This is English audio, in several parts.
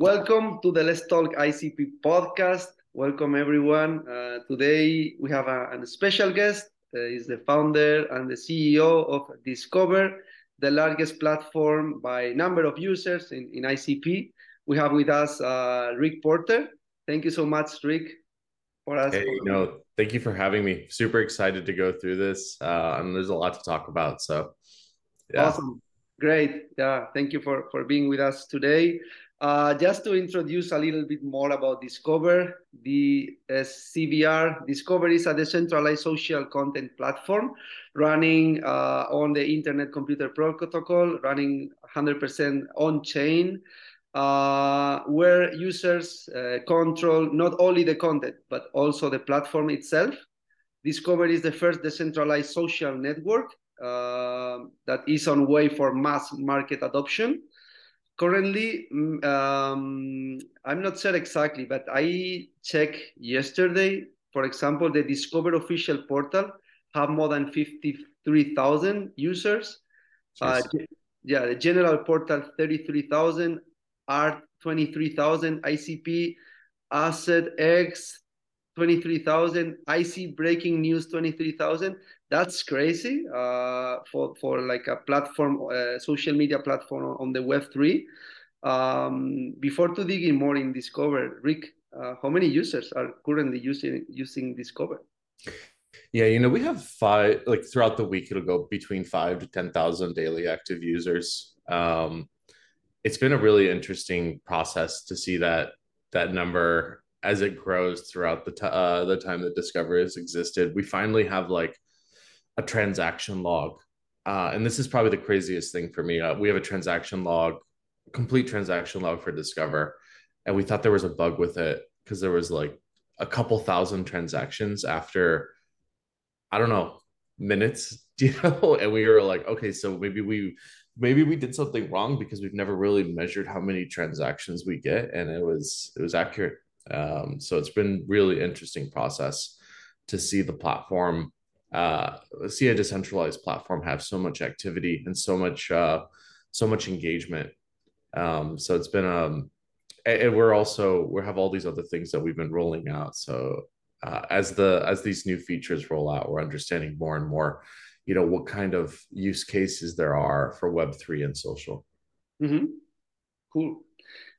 Welcome to the Let's Talk ICP podcast. Welcome everyone. Uh, today we have a, a special guest. Uh, is the founder and the CEO of Discover, the largest platform by number of users in, in ICP. We have with us uh, Rick Porter. Thank you so much, Rick, for us. Hey, no, thank you for having me. Super excited to go through this, uh, and there's a lot to talk about. So, yeah. awesome, great. Yeah, thank you for for being with us today. Uh, just to introduce a little bit more about Discover, the uh, CVR, Discover is a decentralized social content platform running uh, on the Internet Computer Protocol, running 100% on-chain, uh, where users uh, control not only the content, but also the platform itself. Discover is the first decentralized social network uh, that is on way for mass market adoption currently mm, um, i'm not sure exactly but i checked yesterday for example the discover official portal have more than 53000 users uh, yeah the general portal 33000 art 23000 icp asset x 23,000. I see breaking news 23,000. That's crazy uh, for for like a platform, uh, social media platform on the Web three. Um, before to dig in more in Discover, Rick, uh, how many users are currently using using Discover? Yeah, you know, we have five like throughout the week. It'll go between five to ten thousand daily active users. Um, it's been a really interesting process to see that that number as it grows throughout the, t- uh, the time that Discover has existed, we finally have like a transaction log. Uh, and this is probably the craziest thing for me. Uh, we have a transaction log, complete transaction log for Discover. And we thought there was a bug with it because there was like a couple thousand transactions after, I don't know, minutes, you know? And we were like, okay, so maybe we maybe we did something wrong because we've never really measured how many transactions we get and it was it was accurate um, so it's been really interesting process to see the platform, uh, see a decentralized platform have so much activity and so much, uh, so much engagement. Um, so it's been um, and we're also we have all these other things that we've been rolling out. So uh, as the as these new features roll out, we're understanding more and more, you know, what kind of use cases there are for Web three and social. Mm-hmm. Cool.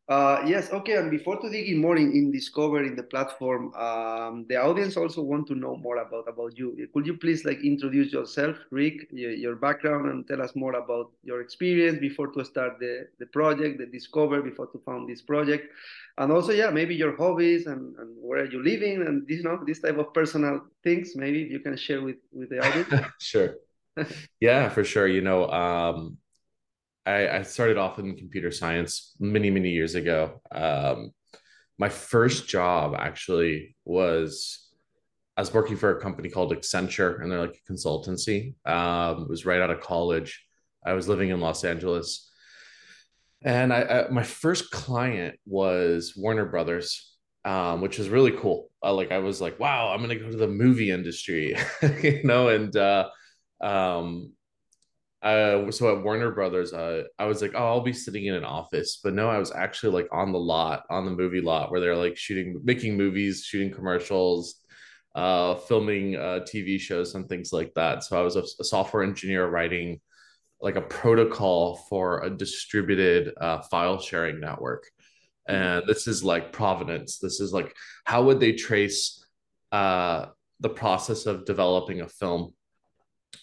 Uh, yes, okay. And before to dig in more in, Discover in discovering the platform, um, the audience also want to know more about about you. Could you please like introduce yourself, Rick, your, your background, and tell us more about your experience before to start the the project, the discover, before to found this project, and also yeah, maybe your hobbies and, and where are you living and this you know this type of personal things. Maybe you can share with with the audience. sure. yeah, for sure. You know, um, I, I started off in computer science many, many years ago. Um, my first job actually was I was working for a company called Accenture, and they're like a consultancy. Um, it was right out of college. I was living in Los Angeles, and I, I my first client was Warner Brothers, um, which was really cool. Uh, like I was like, wow, I'm gonna go to the movie industry, you know, and uh, um, uh so at warner brothers uh i was like oh i'll be sitting in an office. But no i was actually like on the lot on the movie lot where they're like shooting making movies shooting commercials uh filming uh tv shows and things like that. So i was a, a software engineer writing like a protocol for a distributed uh, file sharing network. And this is like provenance this is like how would they trace uh the process of developing a film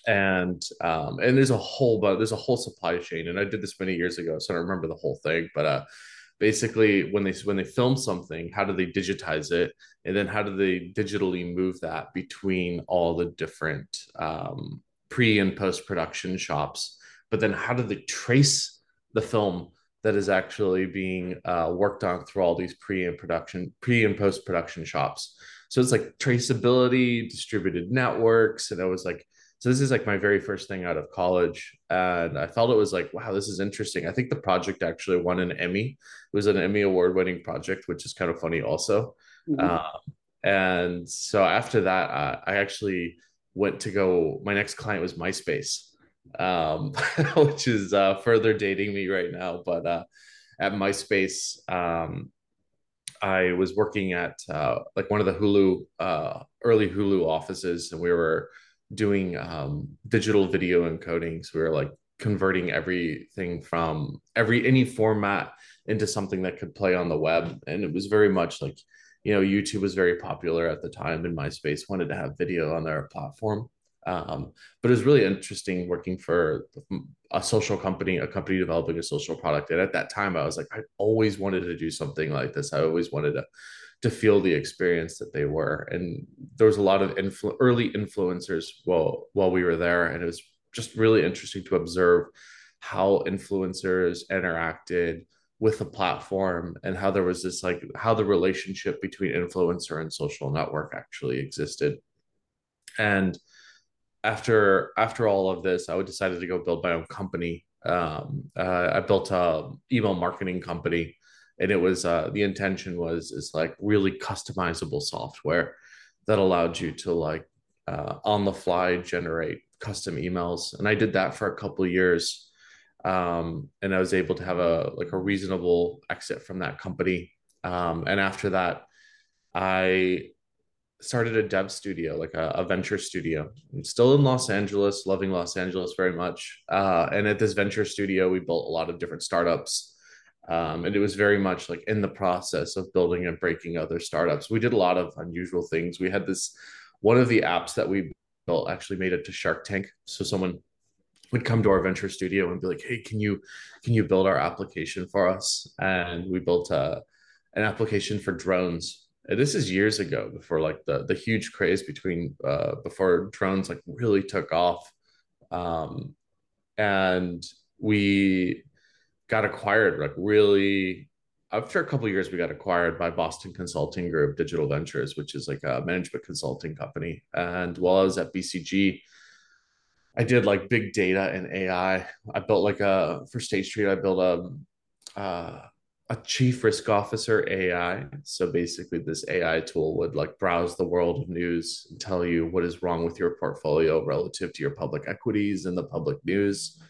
and um, and there's a whole but there's a whole supply chain. And i did this many years ago so i don't remember the whole thing. But uh basically when they when they film something how do they digitize it? And then how do they digitally move that between all the different um, pre and post production shops? But then how do they trace the film that is actually being uh, worked on through all these pre and production pre and post production shops? So it's like traceability distributed networks. And it was like so this is like my very first thing out of college and i felt it was like wow this is interesting. I think the project actually won an emmy. It was an emmy award winning project which is kind of funny also. Mm-hmm. um, and so after that uh, i actually went to go my next client was myspace um, which is uh, further dating me right now but uh, at MySpace, um, I was working at uh, like one of the Hulu uh, early Hulu offices, and we were doing um, digital video encoding. So we were like converting everything from every any format into something that could play on the web, and it was very much like you know YouTube was very popular at the time, and MySpace wanted to have video on their platform. Um, but it was really interesting working for a social company, a company developing a social product. And at that time, I was like, I always wanted to do something like this. I always wanted to to feel the experience that they were. And there was a lot of influ- early influencers while while we were there, and it was just really interesting to observe how influencers interacted with the platform and how there was this like how the relationship between influencer and social network actually existed and after after all of this, I decided to go build my own company. Um, uh, I built a email marketing company, and it was uh, the intention was is like really customizable software that allowed you to like uh, on the fly generate custom emails, and I did that for a couple years, um, and I was able to have a like a reasonable exit from that company. Um, and after that, I started a dev studio, like a, a venture studio. I'm still in Los Angeles, loving Los Angeles very much. Uh, and at this venture studio, we built a lot of different startups. Um, and it was very much like in the process of building and breaking other startups. We did a lot of unusual things. We had this one of the apps that we built actually made it to Shark Tank. So someone would come to our venture studio and be like, "Hey, can you can you build our application for us?" And we built a, uh, an application for drones this is years ago before like the the huge craze between uh before drones like really took off um and we got acquired like really after a couple years we got acquired by boston consulting group digital ventures which is like a management consulting company and while i was at bcg i did like big data and ai i built like a for state street i built a uh, a chief risk officer AI. So basically, this AI tool would like browse the world of news and tell you what is wrong with your portfolio relative to your public equities and the public news.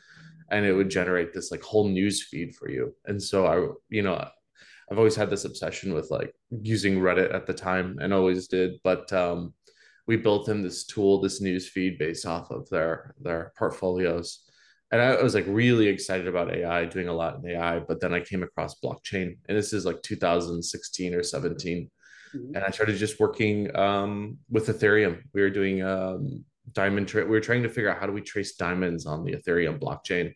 And it would generate this like whole news feed for you. And so I, you know, I've always had this obsession with like using Reddit at the time and always did. But um, we built them this tool, this news feed based off of their their portfolios and I was like really excited about AI, doing a lot in AI, but then I came across blockchain, and this is like 2016 or 17, mm-hmm. and I started just working um, with Ethereum. We were doing um, diamond tra- we were trying to figure out how do we trace diamonds on the Ethereum blockchain.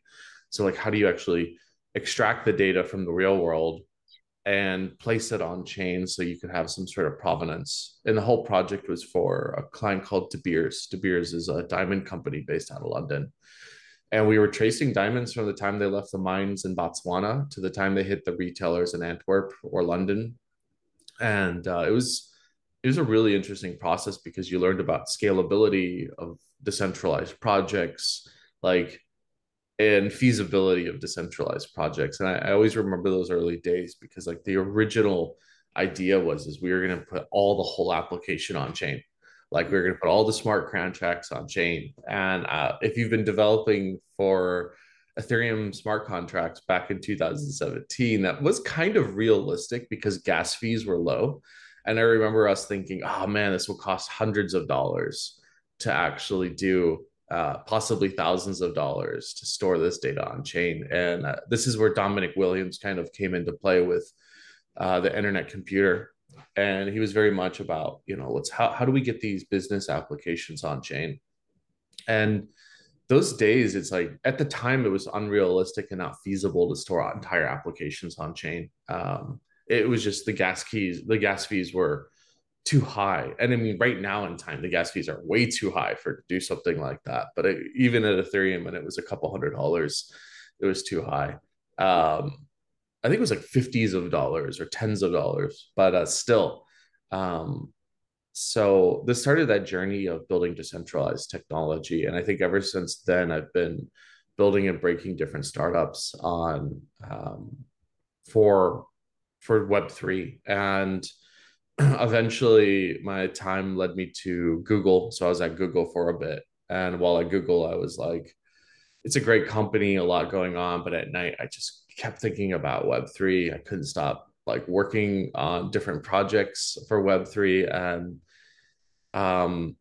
So like, how do you actually extract the data from the real world and place it on chain so you could have some sort of provenance. And the whole project was for a client called De Beers. De Beers is a diamond company based out of London and we were tracing diamonds from the time they left the mines in Botswana to the time they hit the retailers in Antwerp or London, and uh, it was it was a really interesting process because you learned about scalability of decentralized projects, like and feasibility of decentralized projects. And I, I always remember those early days because like the original idea was is we were going to put all the whole application on chain like we're going to put all the smart contracts on chain. And uh, if you've been developing for Ethereum smart contracts back in 2017, that was kind of realistic because gas fees were low. And I remember us thinking, oh man, this will cost hundreds of dollars to actually do, uh, possibly thousands of dollars to store this data on chain. And uh, this is where Dominic Williams kind of came into play with uh, the internet computer. And he was very much about you know let's how, how do we get these business applications on chain? And those days it's like at the time it was unrealistic and not feasible to store entire applications on chain. Um, it was just the gas keys the gas fees were too high and i mean right now in time the gas fees are way too high for to do something like that but it, even at ethereum when it was a couple hundred dollars it was too high um, I think it was like 50s of dollars or tens of dollars, but uh, still. Um, so this started that journey of building decentralized technology. And I think ever since then, I've been building and breaking different startups on um, for for Web3. And eventually my time led me to Google. So I was at Google for a bit. And while at Google, I was like, it's a great company, a lot going on, but at night I just kept thinking about Web3. I couldn't stop like working on different projects for Web3 and um,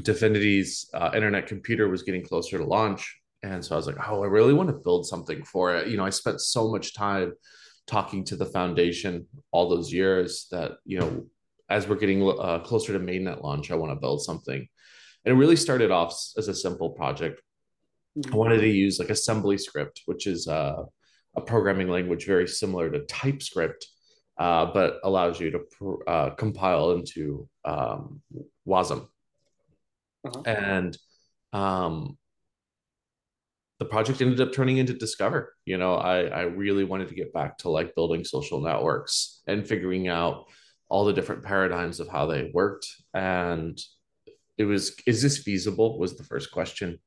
Dfinity's uh, internet computer was getting closer to launch. And so I was like, oh, I really want to build something for it. You know, I spent so much time talking to the foundation all those years that, you know, as we're getting uh, closer to mainnet launch, I want to build something. And it really started off as a simple project. Mm-hmm. I wanted to use like AssemblyScript, which is uh, a programming language very similar to TypeScript, uh, but allows you to uh, compile into um, WASM. Uh-huh. And um, the project ended up turning into Discover. You know, I, I really wanted to get back to like building social networks and figuring out all the different paradigms of how they worked. And it was, is this feasible? Was the first question.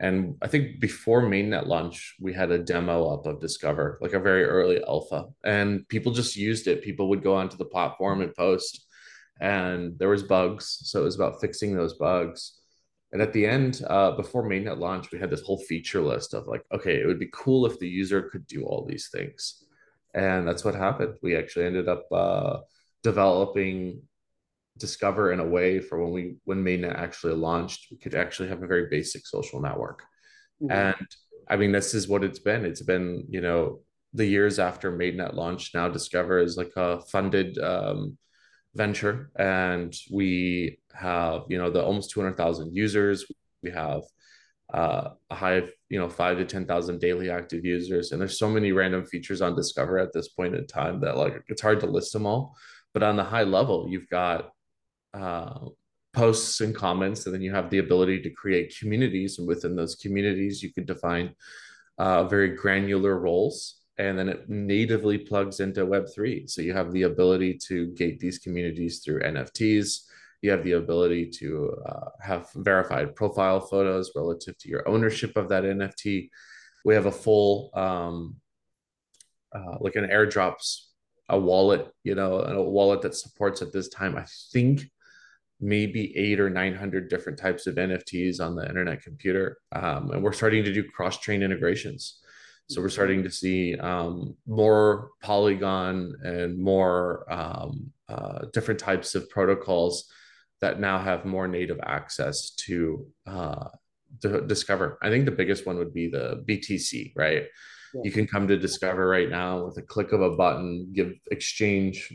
And I think before mainnet launch, we had a demo up of Discover, like a very early alpha, and people just used it. People would go onto the platform and post, and there was bugs. So it was about fixing those bugs. And at the end, uh, before mainnet launch, we had this whole feature list of like, okay, it would be cool if the user could do all these things, and that's what happened. We actually ended up uh, developing discover in a way for when we when mainnet actually launched we could actually have a very basic social network mm-hmm. and i mean this is what it's been it's been you know the years after mainnet launched now discover is like a funded um, venture and we have you know the almost 200000 users we have uh, a high you know five to 10,000 daily active users and there's so many random features on discover at this point in time that like it's hard to list them all but on the high level you've got uh, posts and comments, and then you have the ability to create communities. And within those communities, you could define uh, very granular roles. And then it natively plugs into Web3. So you have the ability to gate these communities through NFTs. You have the ability to uh, have verified profile photos relative to your ownership of that NFT. We have a full, um, uh, like an airdrops, a wallet, you know, a wallet that supports at this time, I think maybe eight or 900 different types of NFTs on the internet computer. Um, and we're starting to do cross chain integrations. So we're starting to see um, more Polygon and more um, uh, different types of protocols that now have more native access to, uh, to discover. I think the biggest one would be the BTC, right? Yeah. You can come to Discover right now with a click of a button, give exchange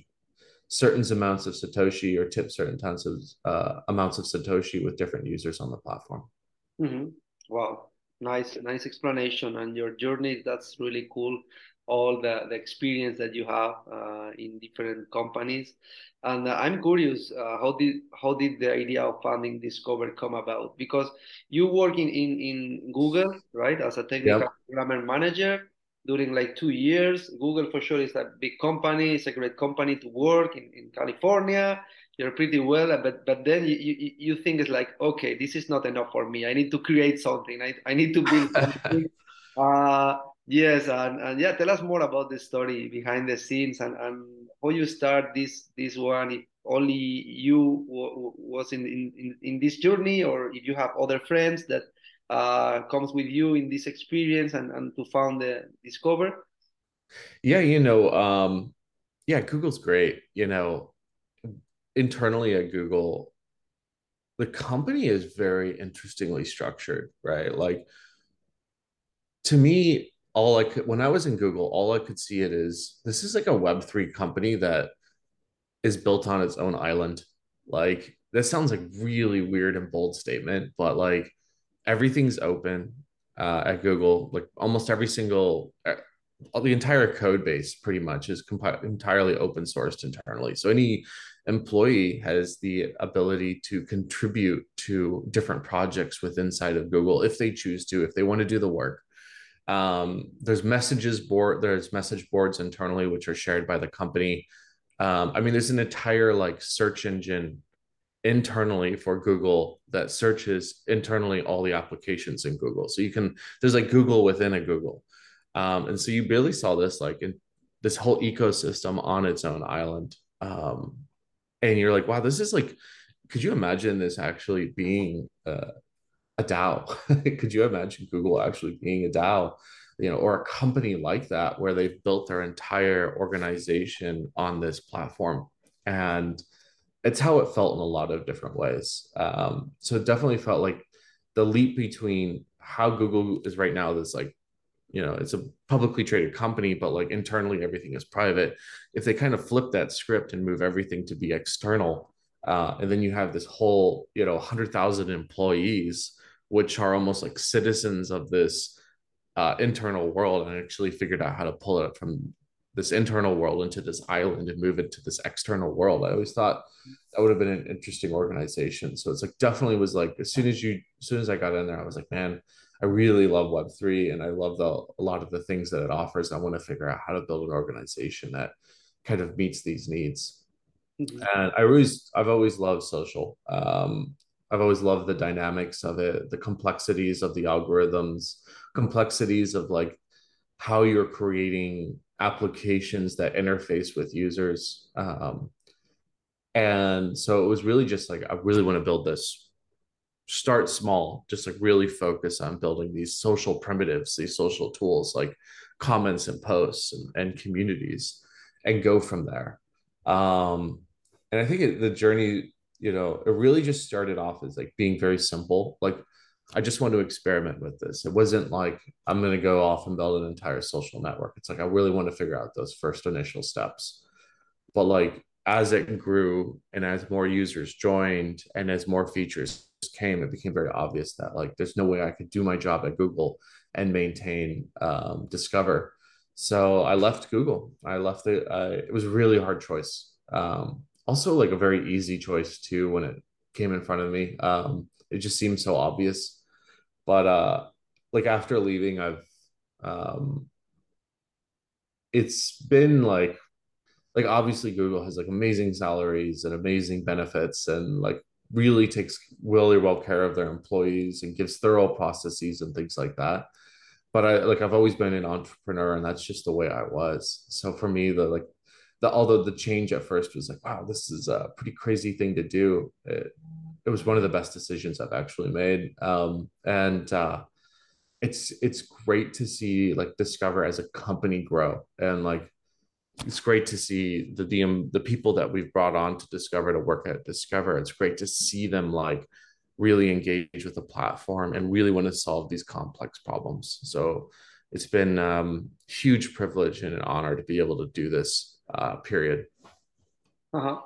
certain amounts of satoshi or tip certain tons of uh, amounts of satoshi with different users on the platform mm-hmm. wow nice nice explanation and your journey that's really cool all the, the experience that you have uh, in different companies and uh, i'm curious uh, how did how did the idea of founding discover come about because you working in in, in google right as a technical yep. programmer manager during like two years. Google for sure is a big company. It's a great company to work in, in California. You're pretty well, but but then you, you, you think it's like, okay, this is not enough for me. I need to create something. I, I need to build something. uh, yes, and, and yeah, tell us more about the story behind the scenes and, and how you start this this one. If only you was in, in, in this journey, or if you have other friends that uh, comes with you in this experience and, and to found the discover yeah you know um yeah google's great you know internally at google the company is very interestingly structured right like to me all i could when i was in google all i could see it is this is like a web3 company that is built on its own island like that sounds like really weird and bold statement but like everything's open uh, at Google. Like almost every single, uh, the entire code base pretty much is compi- entirely open sourced internally. So any employee has the ability to contribute to different projects within inside of Google if they choose to, if they want to do the work. Um, there's messages board, there's message boards internally which are shared by the company. Um, I mean, there's an entire like search engine internally for Google that searches internally all the applications in Google. So you can there's like Google within a Google, um, and so you really saw this like in this whole ecosystem on its own island. Um, and you're like, wow, this is like, could you imagine this actually being uh, a DAO? could you imagine Google actually being a DAO? you know, or a company like that where they've built their entire organization on this platform. And it's how it felt in a lot of different ways. Um, so it definitely felt like the leap between how Google is right now, this like, you know, it's a publicly traded company, but like internally everything is private. If they kind of flip that script and move everything to be external, uh, and then you have this whole, you know, 100,000 employees, which are almost like citizens of this uh, internal world and actually figured out how to pull it from this internal world into this island and move it to this external world. I always thought that would have been an interesting organization. So it's like definitely was like as soon as you as soon as I got in there, I was like, man, I really love Web three and I love the a lot of the things that it offers. I want to figure out how to build an organization that kind of meets these needs. Mm-hmm. And I always I've always loved social. Um, I've always loved the dynamics of it, the complexities of the algorithms, complexities of like how you're creating applications that interface with users. Um, and so it was really just like, I really want to build this. Start small, just like really focus on building these social primitives, these social tools like comments and posts and, and communities, and go from there. Um, and I think it, the journey you know, it really just started off as like being very simple. Like, I just want to experiment with this. It wasn't like I'm going to go off and build an entire social network. It's like I really want to figure out those first initial steps. But like as it grew and as more users joined and as more features came, it became very obvious that like there's no way I could do my job at Google and maintain um, Discover. So I left Google. I left it. Uh, it was really hard choice. Um, also like a very easy choice too when it came in front of me. Um, it just seemed so obvious. But uh, like after leaving, I've um, it's been like like obviously Google has like amazing salaries and amazing benefits and like really takes really well care of their employees and gives thorough processes and things like that. But I like I've always been an entrepreneur and that's just the way I was. So for me, the like the although the change at first was like, wow, this is a pretty crazy thing to do. It, it was one of the best decisions I've actually made. Um, and uh, it's it's great to see like Discover as a company grow and like it's great to see the the, the people that we've brought on to Discover to work at Discover. It's great to see them like really engage with the platform and really want to solve these complex problems. So it's been um, huge privilege and an honor to be able to do this uh, period. Uh-huh.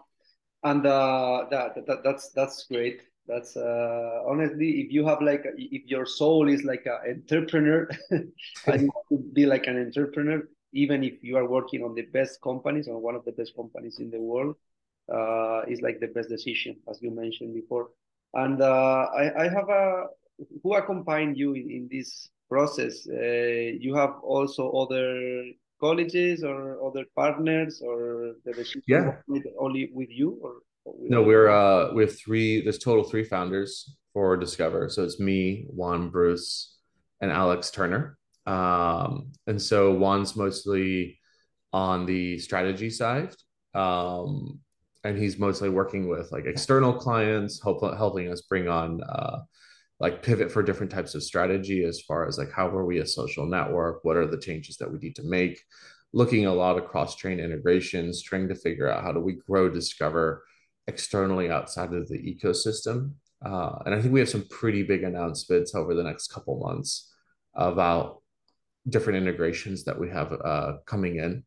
And uh, that, that that's that's great. That's uh, honestly, if you have like, if your soul is like an entrepreneur, and you be like an entrepreneur, even if you are working on the best companies or one of the best companies in the world, uh, is like the best decision, as you mentioned before. And uh, I, I have a who accompanied you in, in this process. Uh, you have also other colleges or other partners or the decision yeah. only with you or, with no we're uh we have three there's total three founders for discover so it's me juan bruce and alex turner um and so juan's mostly on the strategy side. Um and he's mostly working with like external clients help, helping us bring on uh like pivot for different types of strategy as far as like how are we a social network? What are the changes that we need to make? Looking a lot of cross chain integrations trying to figure out how do we grow discover externally outside of the ecosystem. Uh, and i think we have some pretty big announcements over the next couple months about different integrations that we have uh, coming in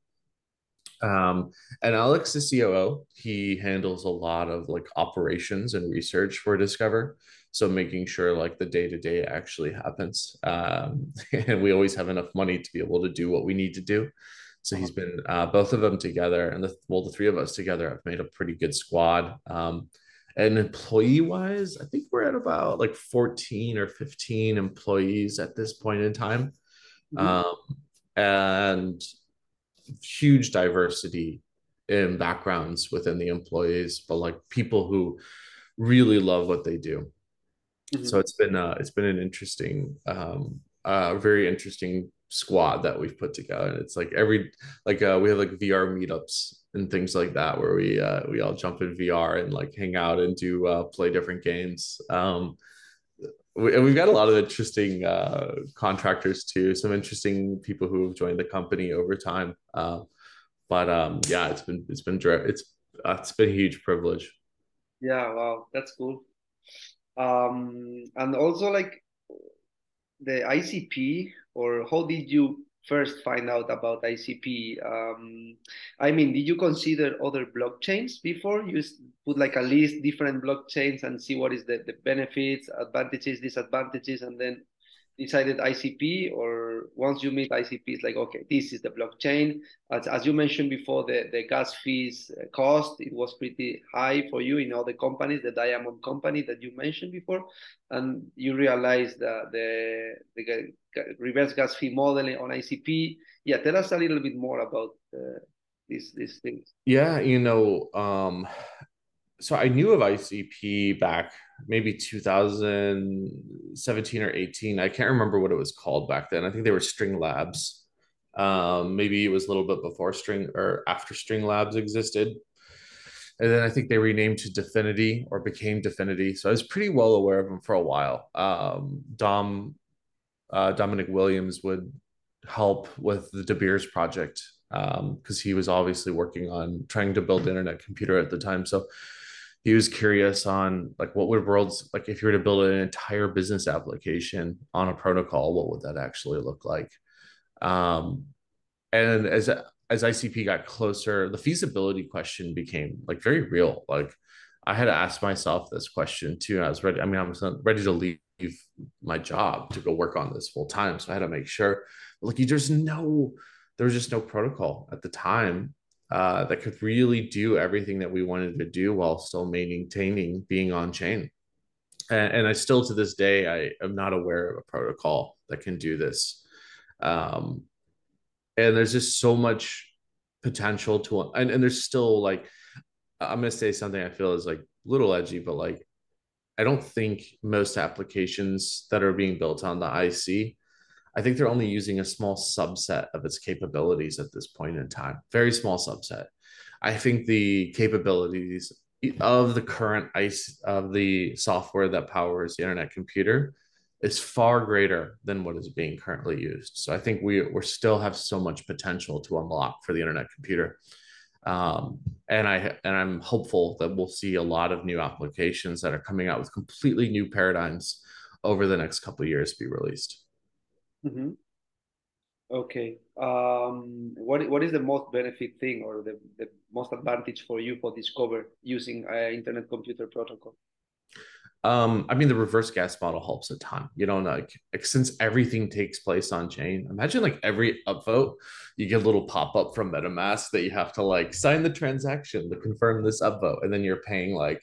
um, and Alex is COO. He handles a lot of like operations and research for Discover. So making sure like the day to day actually happens. Um, and we always have enough money to be able to do what we need to do. So he's been uh, both of them together, and the well, the three of us together have made a pretty good squad. Um, and employee wise, I think we're at about like 14 or 15 employees at this point in time. Mm-hmm. Um, and huge diversity in backgrounds within the employees, but like people who really love what they do. Mm-hmm. So it's been uh, it's been an interesting, um, uh, very interesting squad that we've put together. And it's like every like uh, we have like VR meetups and things like that where we uh, we all jump in VR and like hang out and do uh, play different games. Um, we, we've got a lot of interesting uh, contractors too. Some interesting people who have joined the company over time. Uh, but um, yeah, it's been it's been it's uh, it's been a huge privilege. Yeah, wow, that's cool. Um, and also like the ICP, or how did you first find out about ICP? Um, I mean, did you consider other blockchains before? You put like a list different blockchains and see what is the, the benefits, advantages, disadvantages, and then decided ICP or once you meet ICP, it's like, okay, this is the blockchain. As, as you mentioned before, the, the gas fees cost, it was pretty high for you in all the companies, the diamond company that you mentioned before. And you realize that the, the reverse gas fee model on ICP. Yeah, tell us a little bit more about uh, these, these things. Yeah, you know, um, so I knew of ICP back maybe 2017 or 18. I can't remember what it was called back then. I think they were String Labs. Um, maybe it was a little bit before String or after String Labs existed. And then I think they renamed to Dfinity or became Dfinity. So I was pretty well aware of them for a while. Um, Dom, uh, Dominic Williams would help with the De Beers project because um, he was obviously working on trying to build internet computer at the time. So he was curious on like what would worlds like if you were to build an entire business application on a protocol what would that actually look like? Um, and as as icp got closer the feasibility question became like very real. Like i had to ask myself this question too i was ready i mean i was ready to leave my job to go work on this full time so i had to make sure like there's no there was just no protocol at the time uh, that could really do everything that we wanted to do while still maintaining being on chain. And, and I still to this day I am not aware of a protocol that can do this. Um, and there's just so much potential to and, and there's still like I'm gonna say something I feel is like a little edgy, but like I don't think most applications that are being built on the IC I think they're only using a small subset of its capabilities at this point in time, very small subset. I think the capabilities of the current ice of the software that powers the internet computer is far greater than what is being currently used. So I think we we still have so much potential to unlock for the internet computer. Um, and I and I'm hopeful that we'll see a lot of new applications that are coming out with completely new paradigms over the next couple years be released. Mm-hmm. Okay. Um, what what is the most benefit thing or the, the most advantage for you for Discover using uh, Internet Computer Protocol? Um, I mean, the reverse gas model helps a ton. You know, like, like since everything takes place on chain, imagine like every upvote, you get a little pop up from MetaMask that you have to like sign the transaction to confirm this upvote, and then you're paying like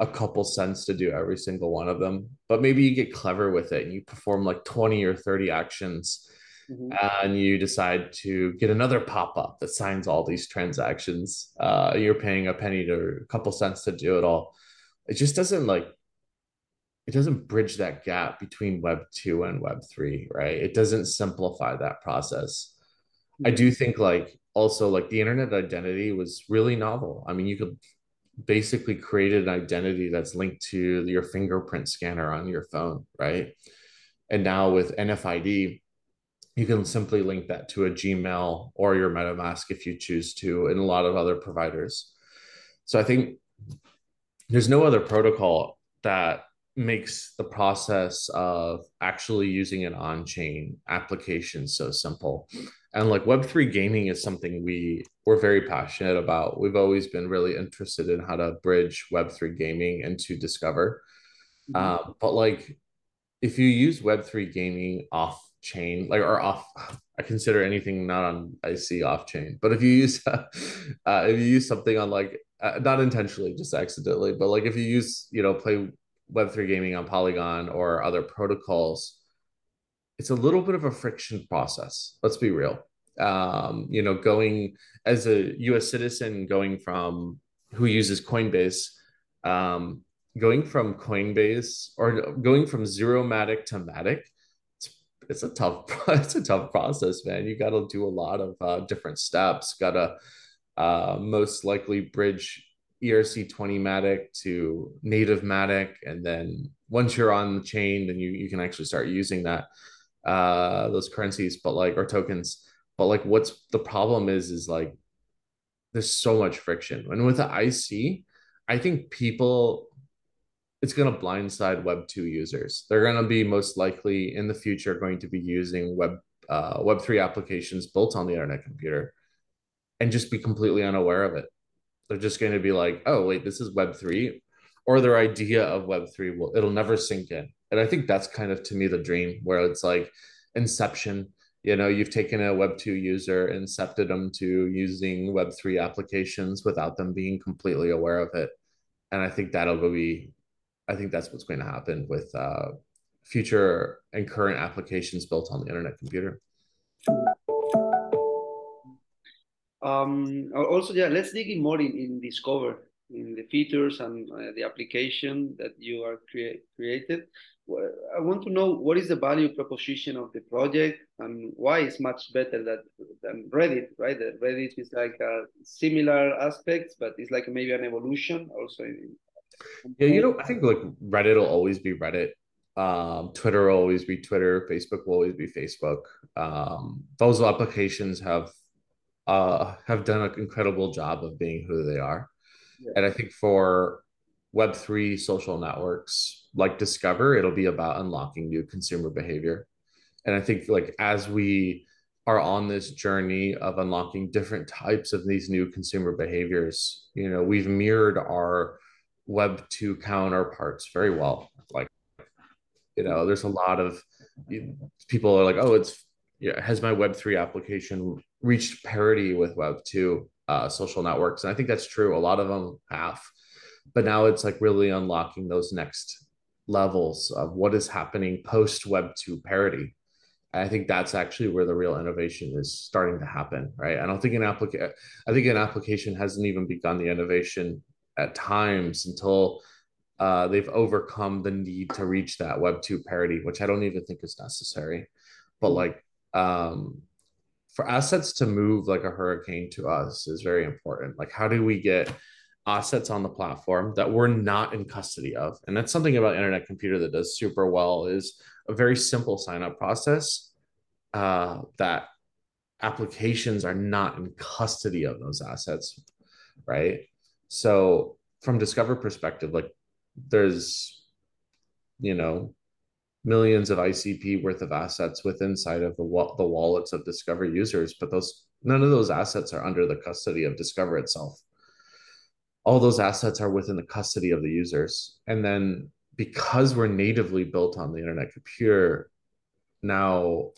a couple cents to do every single one of them. But maybe you get clever with it and you perform like 20 or 30 actions mm-hmm. and you decide to get another pop up that signs all these transactions. Uh, you're paying a penny to a couple cents to do it all. It just doesn't like, it doesn't bridge that gap between Web 2 and Web 3, right? It doesn't simplify that process. Mm-hmm. I do think like also like the internet identity was really novel. I mean, you could basically created an identity that's linked to your fingerprint scanner on your phone, right? And now with NFID, you can simply link that to a Gmail or your MetaMask if you choose to, and a lot of other providers. So I think there's no other protocol that makes the process of actually using an on-chain application so simple and like web3 gaming is something we we're very passionate about we've always been really interested in how to bridge web3 gaming into discover mm-hmm. um, but like if you use web3 gaming off chain like or off i consider anything not on ic off chain but if you use uh, if you use something on like uh, not intentionally just accidentally but like if you use you know play web3 gaming on polygon or other protocols it's a little bit of a friction process. Let's be real. Um, you know, going as a U.S. citizen, going from who uses Coinbase, um, going from Coinbase or going from zero matic to matic, it's, it's a tough it's a tough process, man. You got to do a lot of uh, different steps. Got to uh, most likely bridge ERC20 Matic to native Matic. And then once you're on the chain, then you, you can actually start using that, uh, those currencies, but like, or tokens. But like, what's the problem is, is like, there's so much friction. And with the IC, I think people, it's going to blindside Web2 users. They're going to be most likely in the future going to be using Web uh, Web3 applications built on the internet computer and just be completely unaware of it. They're just going to be like, oh, wait, this is Web3. Or their idea of Web3 will, it'll never sink in. And I think that's kind of to me the dream where it's like inception. You know, you've taken a Web2 user, incepted them to using Web3 applications without them being completely aware of it. And I think that'll be, I think that's what's going to happen with uh, future and current applications built on the internet computer. Um, also, yeah, let's dig in more in, in Discover, in the features and uh, the application that you are crea- created. I want to know what is the value proposition of the project and why it's much better that, than Reddit, right? That Reddit is like a similar aspects, but it's like maybe an evolution also. In, yeah, you know, I think like Reddit will always be Reddit. Um, Twitter will always be Twitter. Facebook will always be Facebook. Um, those applications have uh, have done an incredible job of being who they are. Yeah. And I think for Web3 social networks like Discover, it'll be about unlocking new consumer behavior. And I think like as we are on this journey of unlocking different types of these new consumer behaviors, you know, we've mirrored our Web2 counterparts very well. Like, you know, there's a lot of people are like, oh, it's yeah, has my Web3 application reached parity with Web2 uh, social networks? And I think that's true. A lot of them have. But now it's like really unlocking those next levels of what is happening post Web2 parity. And I think that's actually where the real innovation is starting to happen, right? I don't think an application, I think an application hasn't even begun the innovation at times until uh, they've overcome the need to reach that Web2 parity, which I don't even think is necessary. But like um, for assets to move like a hurricane to us is very important. Like, how do we get assets on the platform that we're not in custody of? And that's something about Internet Computer that does super well is a very simple sign up process uh, that applications are not in custody of those assets, right? So from Discover perspective, like there's, you know, millions of ICP worth of assets within inside of the wa- the wallets of Discover users, but those none of those assets are under the custody of Discover itself. All those assets are within the custody of the users, and then because we're natively built on the internet computer, now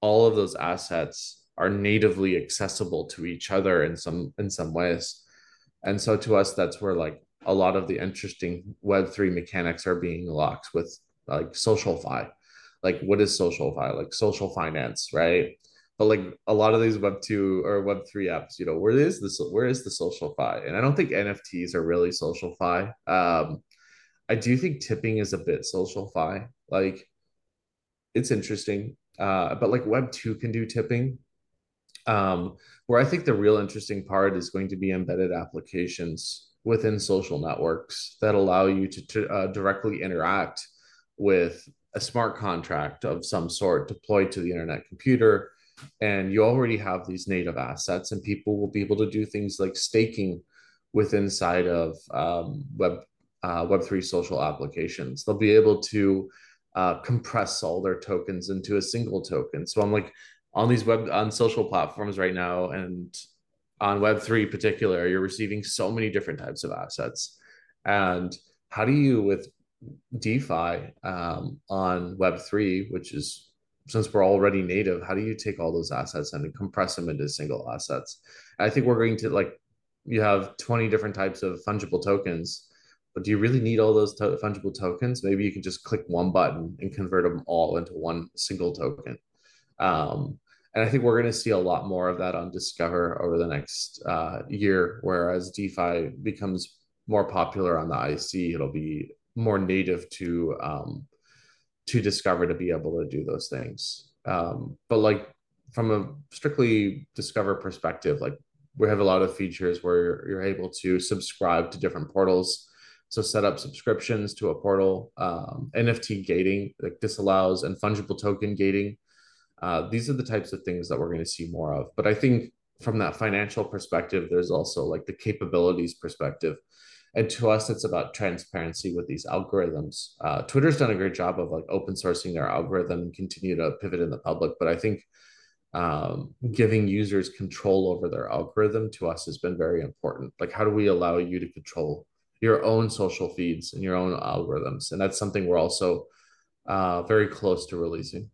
all of those assets are natively accessible to each other in some in some ways. And so to us, that's where like a lot of the interesting Web3 mechanics are being locked with like social fi like what is social fi? Like social finance right? But like a lot of these web 2 or web 3 apps you know where is this where is the social fi? And i don't think nfts are really social fi. Um i do think tipping is a bit social fi. Like it's interesting. Uh but like web 2 can do tipping. Um where i think the real interesting part is going to be embedded applications within social networks that allow you to, to uh, directly interact with a smart contract of some sort deployed to the internet computer. And you already have these native assets and people will be able to do things like staking with inside of um, web uh, web3 social applications. They'll be able to uh, compress all their tokens into a single token. So i'm like on these web on social platforms right now and on web3 particular you're receiving so many different types of assets. And how do you with DeFi um, on Web3, which is since we're already native, how do you take all those assets and compress them into single assets? I think we're going to like, you have 20 different types of fungible tokens, but do you really need all those to- fungible tokens? Maybe you can just click one button and convert them all into one single token. Um, and I think we're going to see a lot more of that on Discover over the next uh, year, whereas DeFi becomes more popular on the IC, it'll be more native to um, to discover to be able to do those things. Um, but like from a strictly discover perspective, like we have a lot of features where you're, able to subscribe to different portals. So set up subscriptions to a portal, um, NFT gating like disallows and fungible token gating. Uh, these are the types of things that we're going to see more of. But I think from that financial perspective, there's also like the capabilities perspective. And to us, it's about transparency with these algorithms. Uh, Twitter's done a great job of like open sourcing their algorithm and continue to pivot in the public. But I think um, giving users control over their algorithm to us has been very important. Like, how do we allow you to control your own social feeds and your own algorithms? And that's something we're also uh, very close to releasing.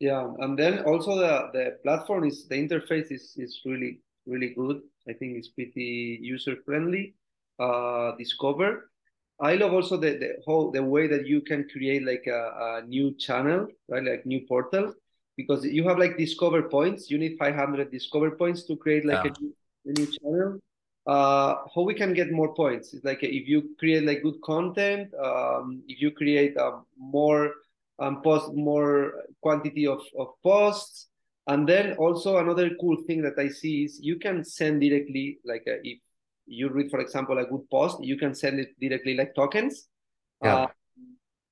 Yeah, and then also the the platform is the interface is is really really good. I think it's pretty user friendly. Uh, Discover. I love also the the whole the way that you can create like a, a new channel, right? Like new portal, because you have like discover points. You need 500 discover points to create like yeah. a, new, a new channel. Uh, how we can get more points? It's like if you create like good content, um, if you create um, more um, post more quantity of, of posts. And then also another cool thing that I see is you can send directly, like uh, if you read, for example, a good post, you can send it directly like tokens. Yeah. Uh,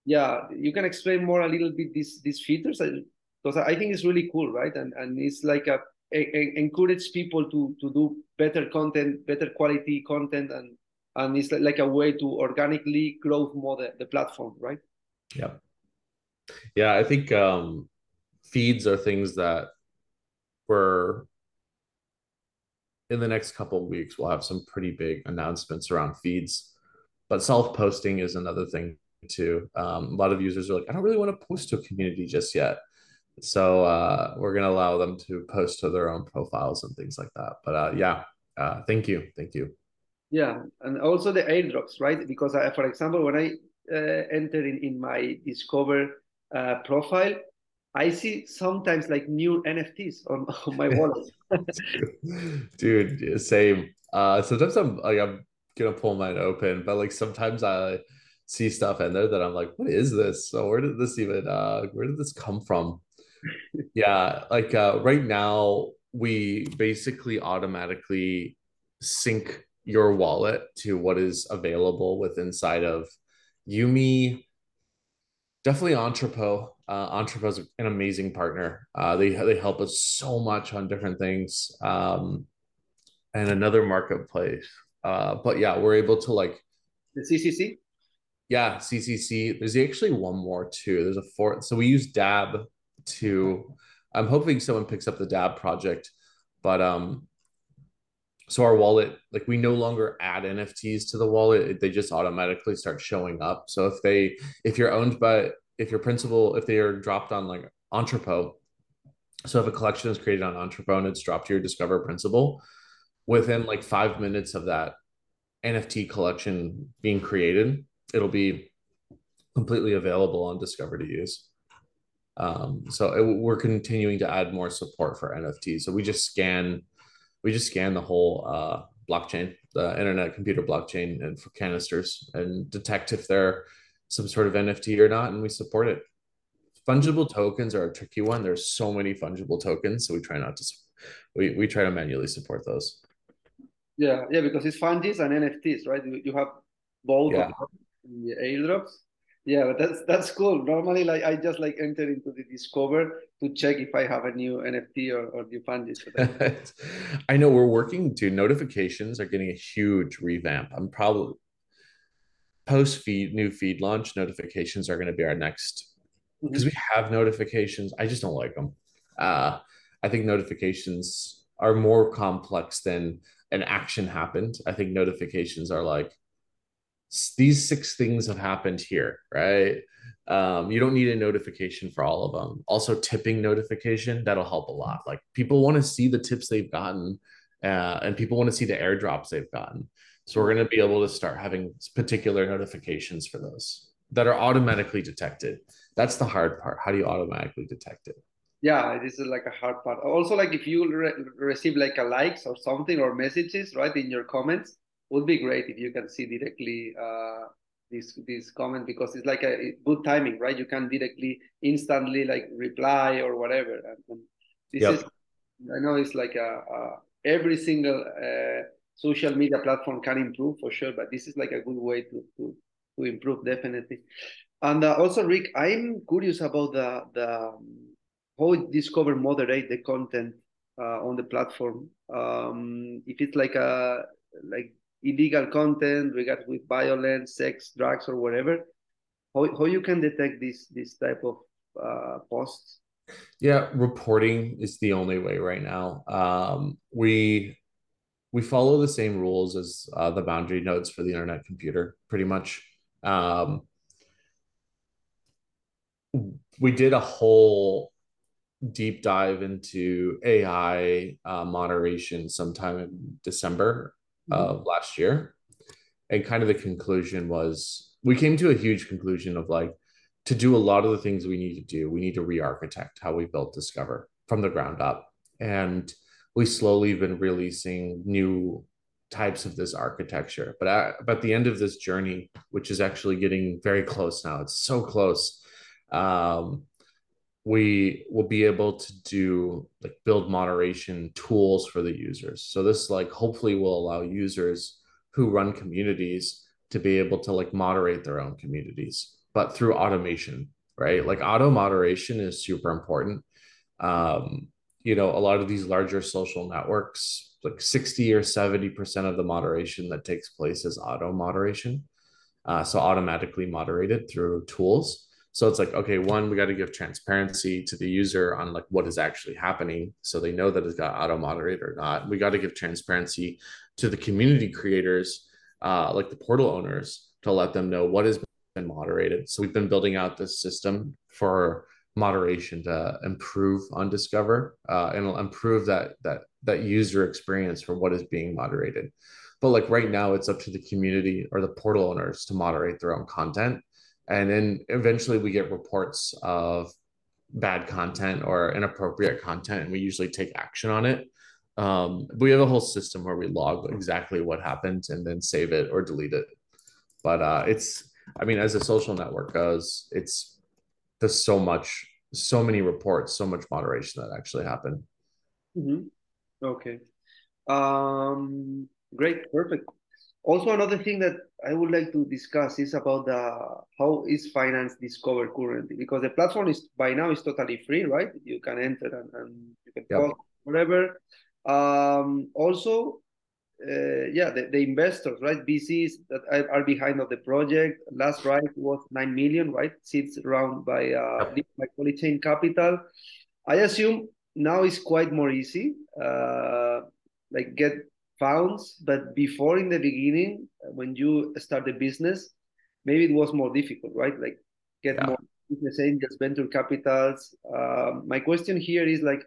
yeah, you can explain more a little bit these these features because I think it's really cool, right? And and it's like a, a, a encourage people to to do better content, better quality content, and and it's like a way to organically grow more the, the platform, right? Yeah. Yeah, I think um, feeds are things that we're in the next couple of weeks. We'll have some pretty big announcements around feeds, but self posting is another thing too. Um, a lot of users are like, I don't really want to post to a community just yet. So uh, we're gonna allow them to post to their own profiles and things like that. But uh, yeah, uh, thank you, thank you. Yeah, and also the airdrops, right? Because I, for example, when I uh, enter in, in my Discover uh, profile, I see sometimes like new NFTs on, on my wallet. Dude, same. Uh, sometimes I'm like I'm gonna pull mine open, but like sometimes I see stuff in there that I'm like, what is this? So where did this even uh where did this come from? yeah, like uh right now we basically automatically sync your wallet to what is available with inside of Yumi definitely Entrepot. Uh, Entrepot is an amazing partner. Uh, they they help us so much on different things. Um, and another marketplace. Uh, but yeah, we're able to like the CCC. Yeah, CCC. There's actually one more too. There's a fourth. So we use Dab to. I'm hoping someone picks up the Dab project, but um, so our wallet like we no longer add nfts to the wallet. They just automatically start showing up. So if they if you're owned by if your principal if they are dropped on like entrepot so if a collection is created on entrepot and it's dropped to your discover principal within like five minutes of that nft collection being created it'll be completely available on discover to use. Um, so it, we're continuing to add more support for nfts so we just scan we just scan the whole uh, blockchain, the internet computer blockchain, and for canisters and detect if they're some sort of NFT or not, and we support it. Fungible tokens are a tricky one. There's so many fungible tokens, so we try not to. We we try to manually support those. Yeah, yeah, because it's fungis and NFTs, right? You, you have both yeah. the airdrops yeah but that's that's cool. Normally like i just like enter into the discover to check if i have a new nft or, or new funding i know we're working to notifications are getting a huge revamp. I'm probably post feed new feed launch notifications are going to be our next because mm-hmm. we have notifications. I just don't like them uh i think notifications are more complex than an action happened. I think notifications are like these six things have happened here, right? Um, you don't need a notification for all of them. Also, tipping notification that'll help a lot. Like people want to see the tips they've gotten, uh, and people want to see the airdrops they've gotten. So we're going to be able to start having particular notifications for those that are automatically detected. That's the hard part. How do you automatically detect it? Yeah, this is like a hard part. Also, like if you re- receive like a likes or something or messages, right, in your comments, would be great if you can see directly uh, this this comment because it's like a good timing, right? You can directly instantly like reply or whatever. And, and this yep. is I know it's like a, a every single uh, social media platform can improve for sure, but this is like a good way to to, to improve definitely. And uh, also, Rick, I'm curious about the the um, how Discover moderate the content uh, on the platform. Um, if it's like a like illegal content regarding with violence, sex, drugs, or whatever, how how you can detect this this type of uh, posts? Yeah, reporting is the only way right now. Um, we we follow the same rules as uh, the boundary nodes for the internet computer, pretty much. Um, we did a whole deep dive into AI uh, moderation sometime in December. Of last year. And kind of the conclusion was we came to a huge conclusion of like, to do a lot of the things we need to do, we need to re-architect how we built Discover from the ground up. And we slowly been releasing new types of this architecture. But at, but the end of this journey, which is actually getting very close now, it's so close. Um, we will be able to do like build moderation tools for the users. So this like hopefully will allow users who run communities to be able to like moderate their own communities but through automation, right? Like auto moderation is super important. Um, you know, a lot of these larger social networks, like 60 or 70% of the moderation that takes place is auto moderation. Uh, so automatically moderated through tools. So it's like, okay, one, we got to give transparency to the user on like what is actually happening. So they know that it's got auto moderate or not. We got to give transparency to the community creators, uh, like the portal owners to let them know what has been moderated. So we've been building out this system for moderation to improve on Discover uh, and improve that that that user experience for what is being moderated. But like right now, it's up to the community or the portal owners to moderate their own content, and then eventually we get reports of bad content or inappropriate content, and we usually take action on it. Um, we have a whole system where we log exactly what happened and then save it or delete it. But uh, it's I mean, as a social network goes, it's there's so much, so many reports, so much moderation that actually happened Mm-hmm. Okay. Um, great, perfect. Also, another thing that I would like to discuss is about the how is finance discovered currently because the platform is by now is totally free, right? You can enter and, and you can yep. whatever. Um, also, uh, yeah, the, the, investors, right? VCs that are, behind of the project. Last right was nine million, right? Sits round by uh, by Polychain Capital. I assume now it's quite more easy, uh, like get funds. But before, in the beginning, when you start the business, maybe it was more difficult, right? Like get yeah. more business angels, venture capitals. Uh, my question here is like,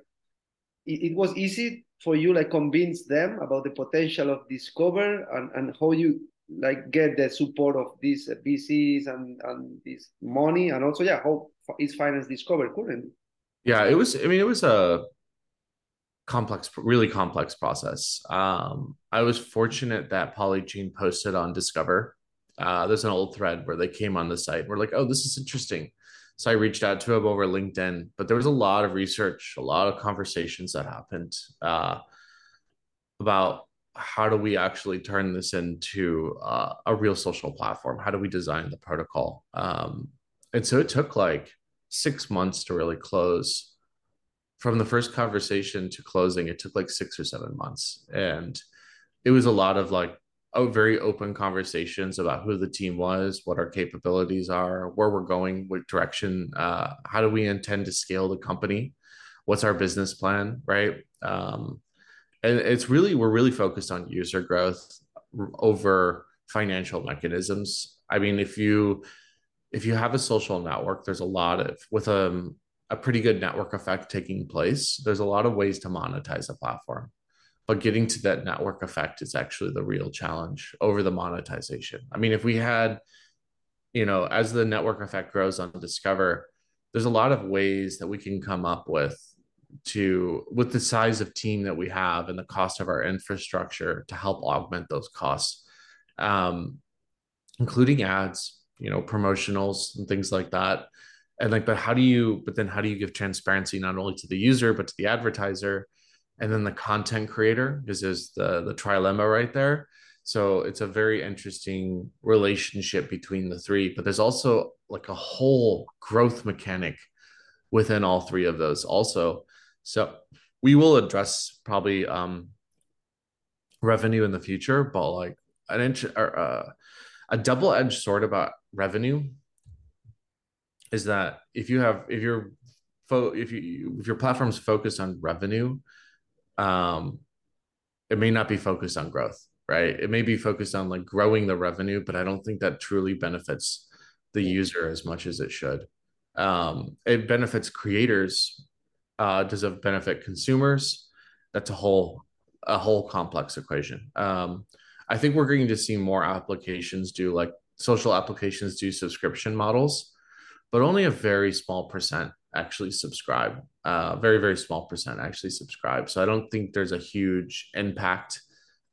it, it was easy for you like convince them about the potential of discover and, and how you like get the support of these VCs and and this money and also yeah how is finance discover currently? Yeah, it was. I mean, it was a complex, really complex process. Um, I was fortunate that Polychain posted on Discover. Uh, there's an old thread where they came on the site. We're like, oh, this is interesting. So I reached out to him over LinkedIn, but there was a lot of research, a lot of conversations that happened uh, about how do we actually turn this into uh, a real social platform? How do we design the protocol? Um, and so it took like six months to really close. From the first conversation to closing, it took like six or seven months. And it was a lot of like very open conversations about who the team was, what our capabilities are, where we're going, what direction, uh, how do we intend to scale the company, what's our business plan, right? Um, and it's really we're really focused on user growth over financial mechanisms. I mean, if you if you have a social network, there's a lot of with a a pretty good network effect taking place. There's a lot of ways to monetize a platform but getting to that network effect is actually the real challenge over the monetization. I mean, if we had, you know, as the network effect grows on Discover, there's a lot of ways that we can come up with to with the size of team that we have and the cost of our infrastructure to help augment those costs um, including ads you know promotionals and things like that and like but how do you but then how do you give transparency not only to the user but to the advertiser and then the content creator? Because there's the the trilemma right there. So it's a very interesting relationship between the three but there's also like a whole growth mechanic within all three of those also. So we will address probably um revenue in the future but like an inch or uh, a double-edged sword about revenue is that if you have if you're fo- if you if your platform's focused on revenue um it may not be focused on growth right? It may be focused on like growing the revenue but i don't think that truly benefits the user as much as it should. Um it benefits creators uh does it benefit consumers? That's a whole a whole complex equation. Um i think we're going to see more applications do like social applications do subscription models but only a very small percent actually subscribe. Uh, very, very small percent actually subscribe. So I don't think there's a huge impact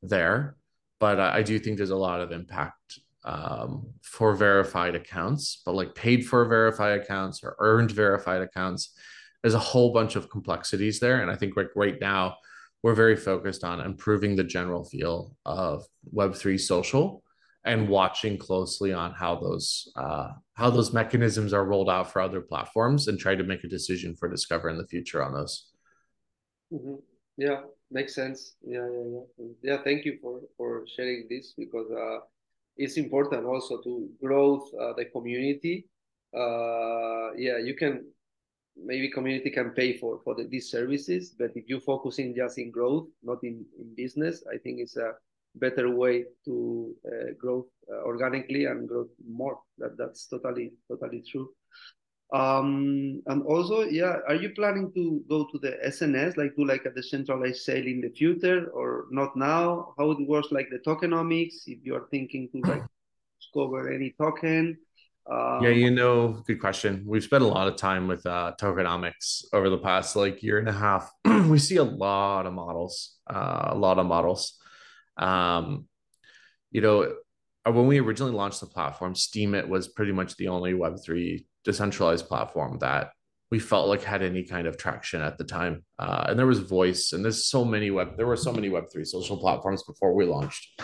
there, but I do think there's a lot of impact um, for verified accounts, but like paid for verified accounts or earned verified accounts. There's a whole bunch of complexities there. And I think like right now, we're very focused on improving the general feel of Web3 social and watching closely on how those uh, how those mechanisms are rolled out for other platforms and try to make a decision for Discover in the future on those. Mm-hmm. Yeah, makes sense. Yeah, yeah, yeah. Yeah, thank you for for sharing this because uh, it's important also to grow uh, the community. Uh, yeah, you can maybe community can pay for for the, these services, but if you focus in just in growth, not in in business, I think it's a better way to uh, grow uh, organically and grow more. That that's totally totally true. Um, and also, yeah, are you planning to go to the SNS, like do like a decentralized sale in the future, or not now? How it works, like the tokenomics? If you are thinking to like discover any token. Um, yeah, you know, good question. We've spent a lot of time with uh, tokenomics over the past like year and a half. we see a lot of models, uh, a lot of models um, you know, uh, when we originally launched the platform, Steemit was pretty much the only Web3 decentralized platform that we felt like had any kind of traction at the time. Uh, and there was voice, and there's so many web, there were so many Web3 social platforms before we launched.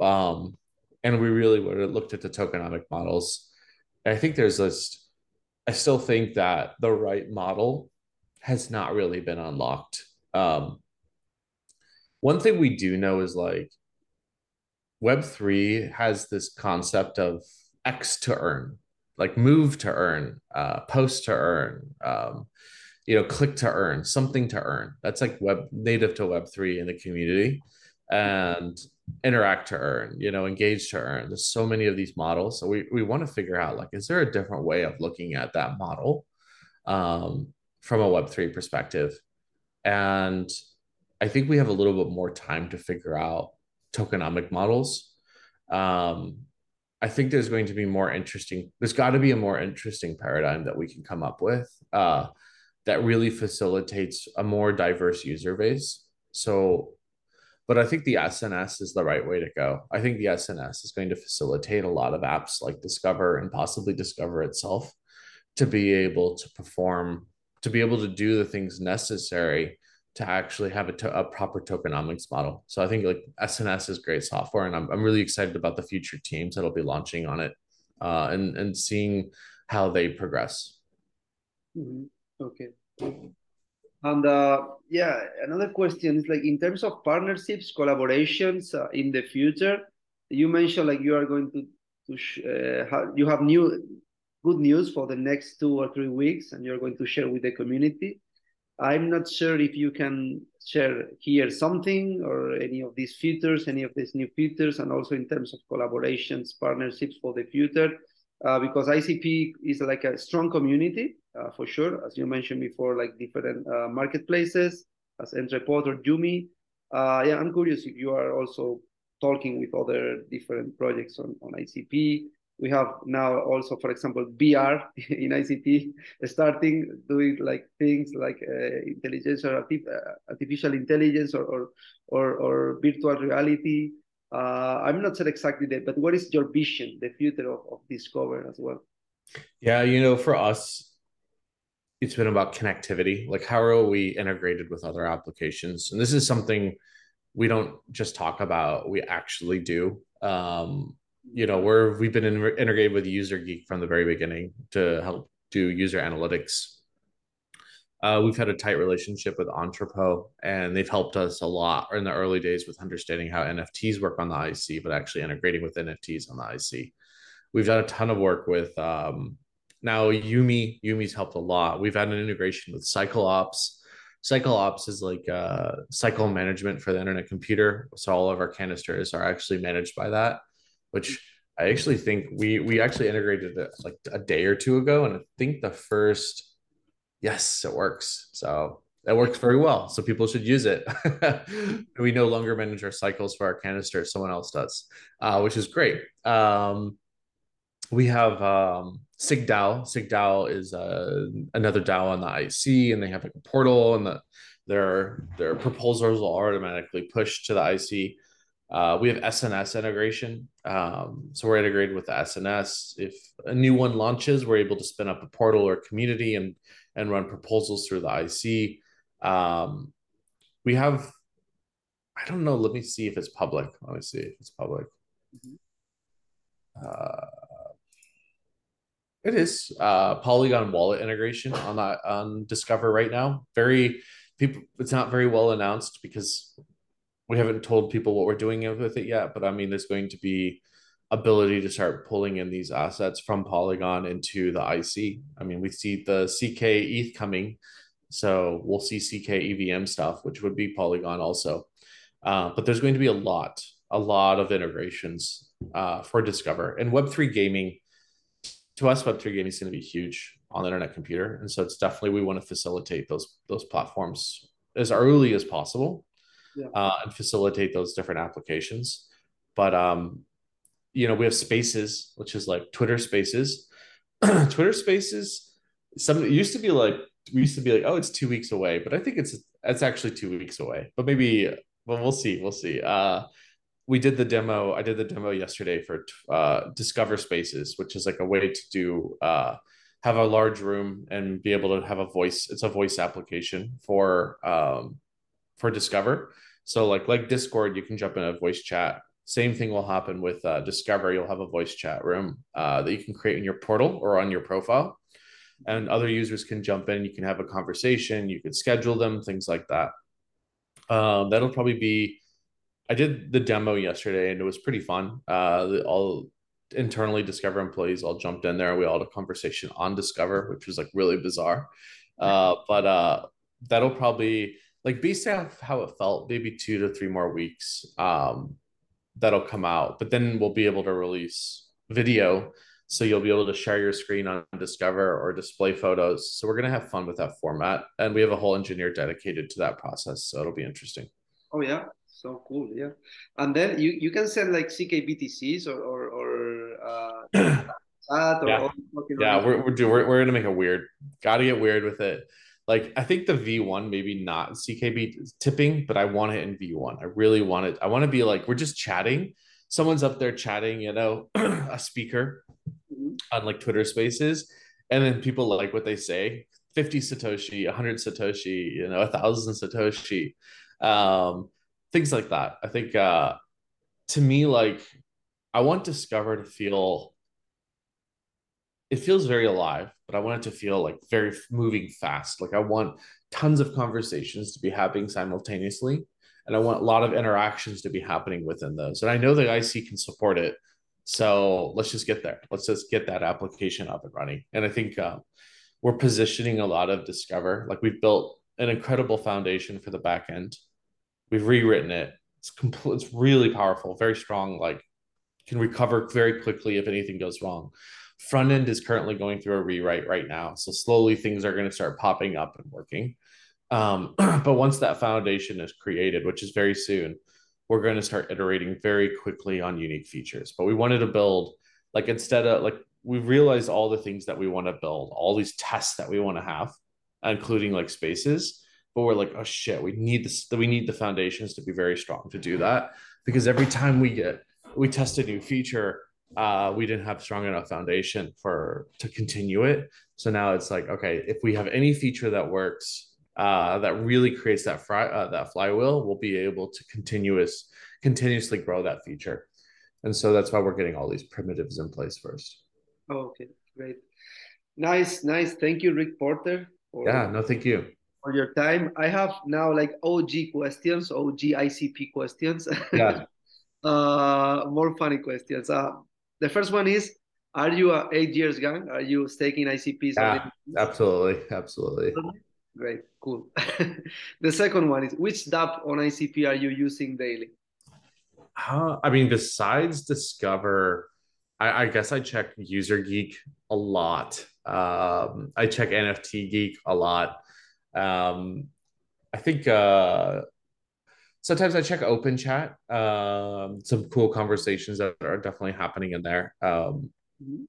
Um, and we really would have looked at the tokenomic models. And I think there's this, I still think that the right model has not really been unlocked. Um, one thing we do know is like Web3 has this concept of X to earn, like move to earn, uh, post to earn, um, you know, click to earn, something to earn. That's like web native to Web3 in the community and interact to earn, you know, engage to earn. There's so many of these models. So we, we want to figure out like, is there a different way of looking at that model um, from a Web3 perspective? And I think we have a little bit more time to figure out tokenomic models. Um, I think there's going to be more interesting. There's got to be a more interesting paradigm that we can come up with uh, that really facilitates a more diverse user base. So, but I think the SNS is the right way to go. I think the SNS is going to facilitate a lot of apps like Discover and possibly Discover itself to be able to perform, to be able to do the things necessary to actually have a, to- a proper tokenomics model. So I think like SNS is great software, and I'm I'm really excited about the future teams that'll be launching on it, uh, and and seeing how they progress. Mm-hmm. Okay. And uh, yeah, another question is like in terms of partnerships, collaborations uh, in the future. You mentioned like you are going to to sh- uh, ha- you have new good news for the next two or three weeks, and you're going to share with the community. I'm not sure if you can share here something or any of these features, any of these new features, and also in terms of collaborations, partnerships for the future, uh, because ICP is like a strong community uh, for sure, as you mentioned before, like different uh, marketplaces as Entrepot or Yumi. Uh, yeah, I'm curious if you are also talking with other different projects on, on ICP we have now also, for example, VR in ICT, starting doing like things like uh, intelligence or uh, artificial intelligence or, or, or, or virtual reality. Uh, I'm not sure exactly that, but what is your vision, the future of, of Discover as well? Yeah, you know, for us, it's been about connectivity. Like, how are we integrated with other applications? And this is something we don't just talk about; we actually do. Um, you know, we're we've been in, integrated with UserGeek from the very beginning to help do user analytics. Uh, we've had a tight relationship with Entrepot, and they've helped us a lot in the early days with understanding how NFTs work on the IC, but actually integrating with NFTs on the IC. We've done a ton of work with um, now Yumi. Yumi's helped a lot. We've had an integration with CycleOps. CycleOps is like uh, cycle management for the internet computer. So all of our canisters are actually managed by that, which I actually think we we actually integrated it like a day or two ago, and I think the first yes, it works. So that works very well. So people should use it. we no longer manage our cycles for our canister; someone else does, uh, which is great. Um, we have um, SigDAO. SigDAO is uh, another DAO on the IC, and they have like a portal, and the, their their proposals will automatically push to the IC. Uh, we have SNS integration, um, so we're integrated with SNS. If a new one launches, we're able to spin up a portal or community and and run proposals through the IC. Um, we have, I don't know. Let me see if it's public. Let me see if it's public. Uh, it is uh, Polygon wallet integration on that on Discover right now. Very people. It's not very well announced because we haven't told people what we're doing with it yet. But I mean, there's going to be ability to start pulling in these assets from Polygon into the IC. I mean, we see the CK ETH coming, so we'll see CK EVM stuff, which would be Polygon also. Uh, but there's going to be a lot, a lot of integrations uh, for Discover and Web3 gaming to us, Web3 gaming is going to be huge on the internet computer. And so it's definitely, we want to facilitate those, those platforms as early as possible yeah. uh, and facilitate those different applications. But, um, you know, we have spaces, which is like Twitter spaces. Twitter spaces, some it used to be like, we used to be like, oh, it's two weeks away, but I think it's, it's actually two weeks away, but maybe, well, we'll see. We'll see. Uh, we did the demo. I did the demo yesterday for uh, Discover Spaces, which is like a way to do uh, have a large room and be able to have a voice. It's a voice application for um, for Discover. So like like Discord, you can jump in a voice chat. Same thing will happen with uh, Discover. You'll have a voice chat room uh, that you can create in your portal or on your profile, and other users can jump in. You can have a conversation. You can schedule them, things like that. Um, that'll probably be I did the demo yesterday and it was pretty fun. Uh, all internally Discover employees all jumped in there. We all had a conversation on Discover, which was like really bizarre. Uh, but uh, that'll probably like based off how it felt, maybe two to three more weeks. Um, that'll come out, but then we'll be able to release video. So you'll be able to share your screen on Discover or display photos. So we're gonna have fun with that format, and we have a whole engineer dedicated to that process. So it'll be interesting. Oh yeah, so cool yeah and then you you can send like ckbtcs or or, or uh or yeah, yeah we're, we're, we're, we're gonna make it weird gotta get weird with it like i think the v1 maybe not ckb tipping but i want it in v1 i really want it. I want to be like we're just chatting. Someone's up there chatting you know a speaker mm-hmm. on like twitter spaces and then people like what they say. 50 satoshi 100 satoshi you know a thousand satoshi um things like that. I think uh, to me, like I want Discover to feel it feels very alive, but I want it to feel like very moving fast. Like I want tons of conversations to be happening simultaneously. And I want a lot of interactions to be happening within those. And I know the IC can support it. So let's just get there. Let's just get that application up and running. And I think uh, we're positioning a lot of Discover. Like we've built an incredible foundation for the back end. We've rewritten it. It's complete. It's really powerful, very strong. Like can recover very quickly if anything goes wrong. Front end is currently going through a rewrite right now, so slowly things are going to start popping up and working. Um, but once that foundation is created, which is very soon, we're going to start iterating very quickly on unique features. But we wanted to build like instead of like we realized all the things that we want to build, all these tests that we want to have, including like spaces but we're like, oh shit, we need this. We need the foundations to be very strong to do that because every time we get we test a new feature, uh, we didn't have strong enough foundation for to continue it. So now it's like, okay, if we have any feature that works, uh, that really creates that fry, uh, that flywheel, we'll be able to continuous continuously grow that feature. And so that's why we're getting all these primitives in place first. okay, great. Nice, nice. Thank you, Rick Porter. For, yeah, no, thank you. For your time. I have now like OG questions, OG ICP questions. Yeah. uh, more funny questions. Uh, the first one is Are you a eight years gang? Are you staking ICPs? Yeah, absolutely. Absolutely. Great, cool. the second one is Which dApp on ICP are you using daily? Uh, I mean, besides Discover, I, I, guess I check User Geek a lot. Um, I check NFT Geek a lot. Um, I think uh, sometimes I check Open Chat. Um, some cool conversations that are definitely happening in there. Um, mm-hmm.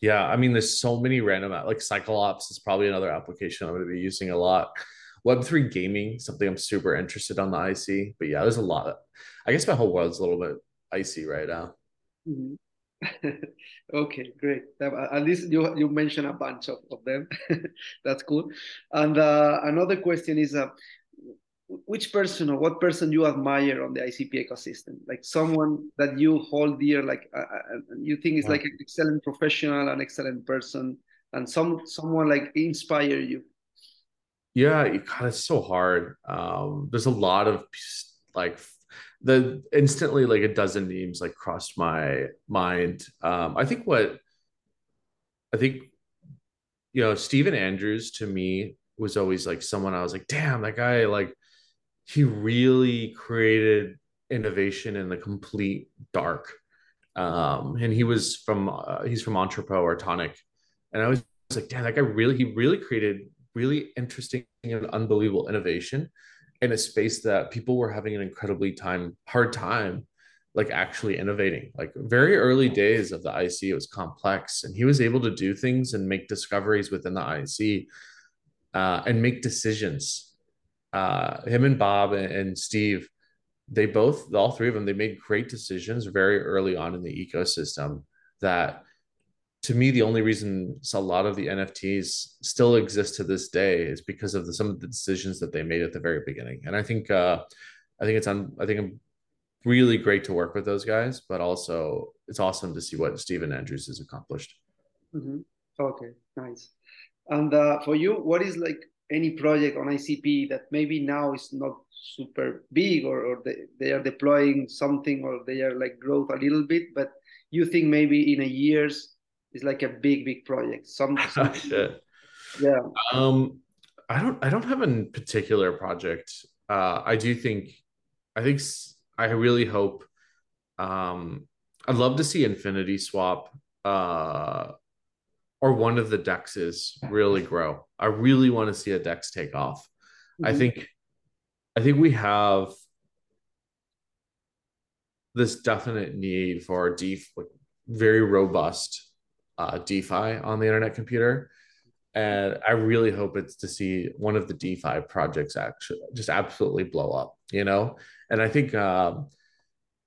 Yeah, I mean, there's so many random like CycleOps is probably another application I'm going to be using a lot. Web3 gaming, something I'm super interested on the IC. But yeah, there's a lot. Of, I guess my whole world's a little bit icy right now. Mm-hmm. okay, great. At least you you mentioned a bunch of, of them. That's cool. And uh, another question is, uh, which person or what person you admire on the ICP ecosystem? Like someone that you hold dear, like uh, uh you think is like an excellent professional, an excellent person, and some someone like inspire you. Yeah, it, God, it's so hard. Um, there's a lot of like the instantly like a dozen names like crossed my mind. Um, I think what I think you know, Stephen Andrews to me was always like someone I was like, damn, that guy like he really created innovation in the complete dark. Um, and he was from uh, he's from Entrepot or Toniq, and I was like, damn, that guy really he really created really interesting and unbelievable innovation in a space that people were having an incredibly time hard time like actually innovating like very early days of the ic it was complex and he was able to do things and make discoveries within the ic uh, and make decisions uh, him and bob and, steve they both all three of them they made great decisions very early on in the ecosystem that to me, the only reason a lot of the NFTs still exist to this day is because of the, some of the decisions that they made at the very beginning. And I think, uh, I think it's on. I think I'm really great to work with those guys, but also it's awesome to see what Stephen Andrews has accomplished. Mm-hmm. Okay, nice. And uh, for you, what is like any project on ICP that maybe now is not super big, or, or they, they are deploying something, or they are like growth a little bit, but you think maybe in a years it's like a big big project. Some, some yeah. Um i don't i don't have a particular project. Uh i do think i think i really hope um i'd love to see infinity swap uh or one of the dexes really grow i really want to see a dex take off mm-hmm. i think i think we have this definite need for a deep like very robust uh, DeFi on the internet computer. And I really hope it's to see one of the DeFi projects actually just absolutely blow up, you know? And I think um,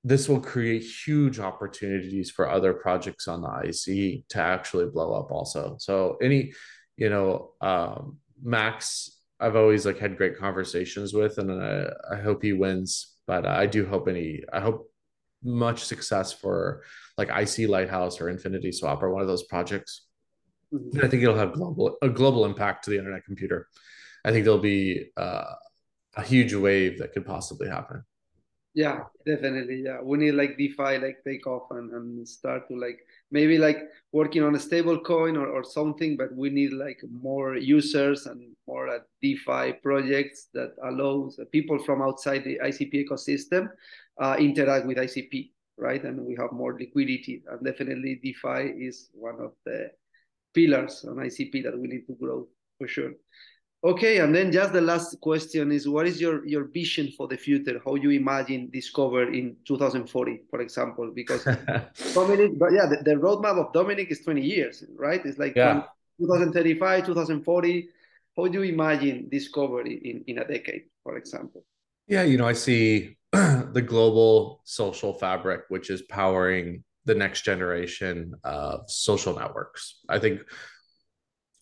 this will create huge opportunities for other projects on the IC to actually blow up also. So any, you know, um, Max, I've always like had great conversations with, and I, I hope he wins. But I do hope any, I hope much success for like IC Lighthouse or Infinity Swap or one of those projects. Mm-hmm. I think it'll have global a global impact to the internet computer. I think there'll be uh, a huge wave that could possibly happen. Yeah, definitely. Yeah, we need like DeFi like take off and, and start to like maybe like working on a stable coin or, or something, but we need like more users and more uh, DeFi projects that allows people from outside the ICP ecosystem uh, interact with ICP right? And we have more liquidity. And definitely DeFi is one of the pillars on ICP that we need to grow for sure. Okay, and then just the last question is what is your, your vision for the future? How you imagine Discover in 2040, for example? Because Dominic, but yeah, the, the, roadmap of Dominic is 20 years, right? It's like yeah. 2035, 2040. How do you imagine Discovery in, in a decade, for example? Yeah, you know, I see the global social fabric, which is powering the next generation of social networks. I think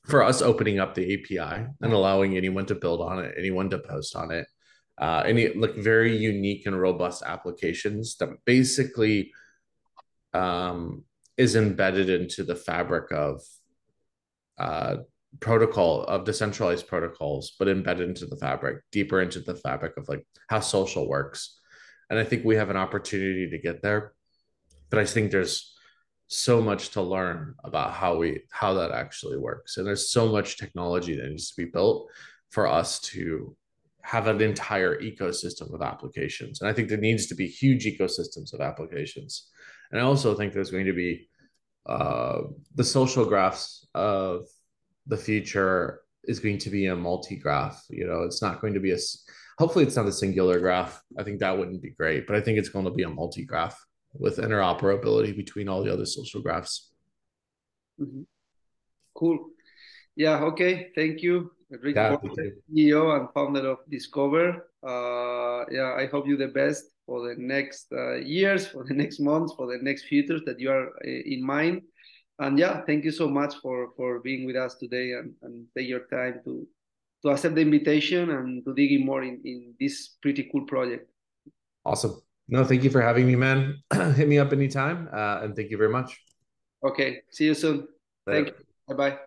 for us opening up the API and allowing anyone to build on it, anyone to post on it, uh, any like very unique and robust applications that basically um, is embedded into the fabric of uh, protocol of decentralized protocols, but embedded into the fabric, deeper into the fabric of like how social works. And I think we have an opportunity to get there. But I think there's so much to learn about how we how that actually works. And there's so much technology that needs to be built for us to have an entire ecosystem of applications. And I think there needs to be huge ecosystems of applications. And I also think there's going to be uh, the social graphs of the future is going to be a multi-graph. You know, it's not going to be a. Hopefully, it's not a singular graph. I think that wouldn't be great, but I think it's going to be a multi-graph with interoperability between all the other social graphs. Mm-hmm. Cool. Yeah. Okay. Thank you, Rick, yeah, CEO and founder of Discover. Uh, yeah, I hope you the best for the next uh, years, for the next months, for the next futures that you are uh, in mind. And yeah, thank you so much for for being with us today and, and take your time to to accept the invitation and to dig in more in, in this pretty cool project. Awesome. No, thank you for having me, man. Hit me up anytime. Uh, and thank you very much. Okay. See you soon. Later. Thank you. Bye bye.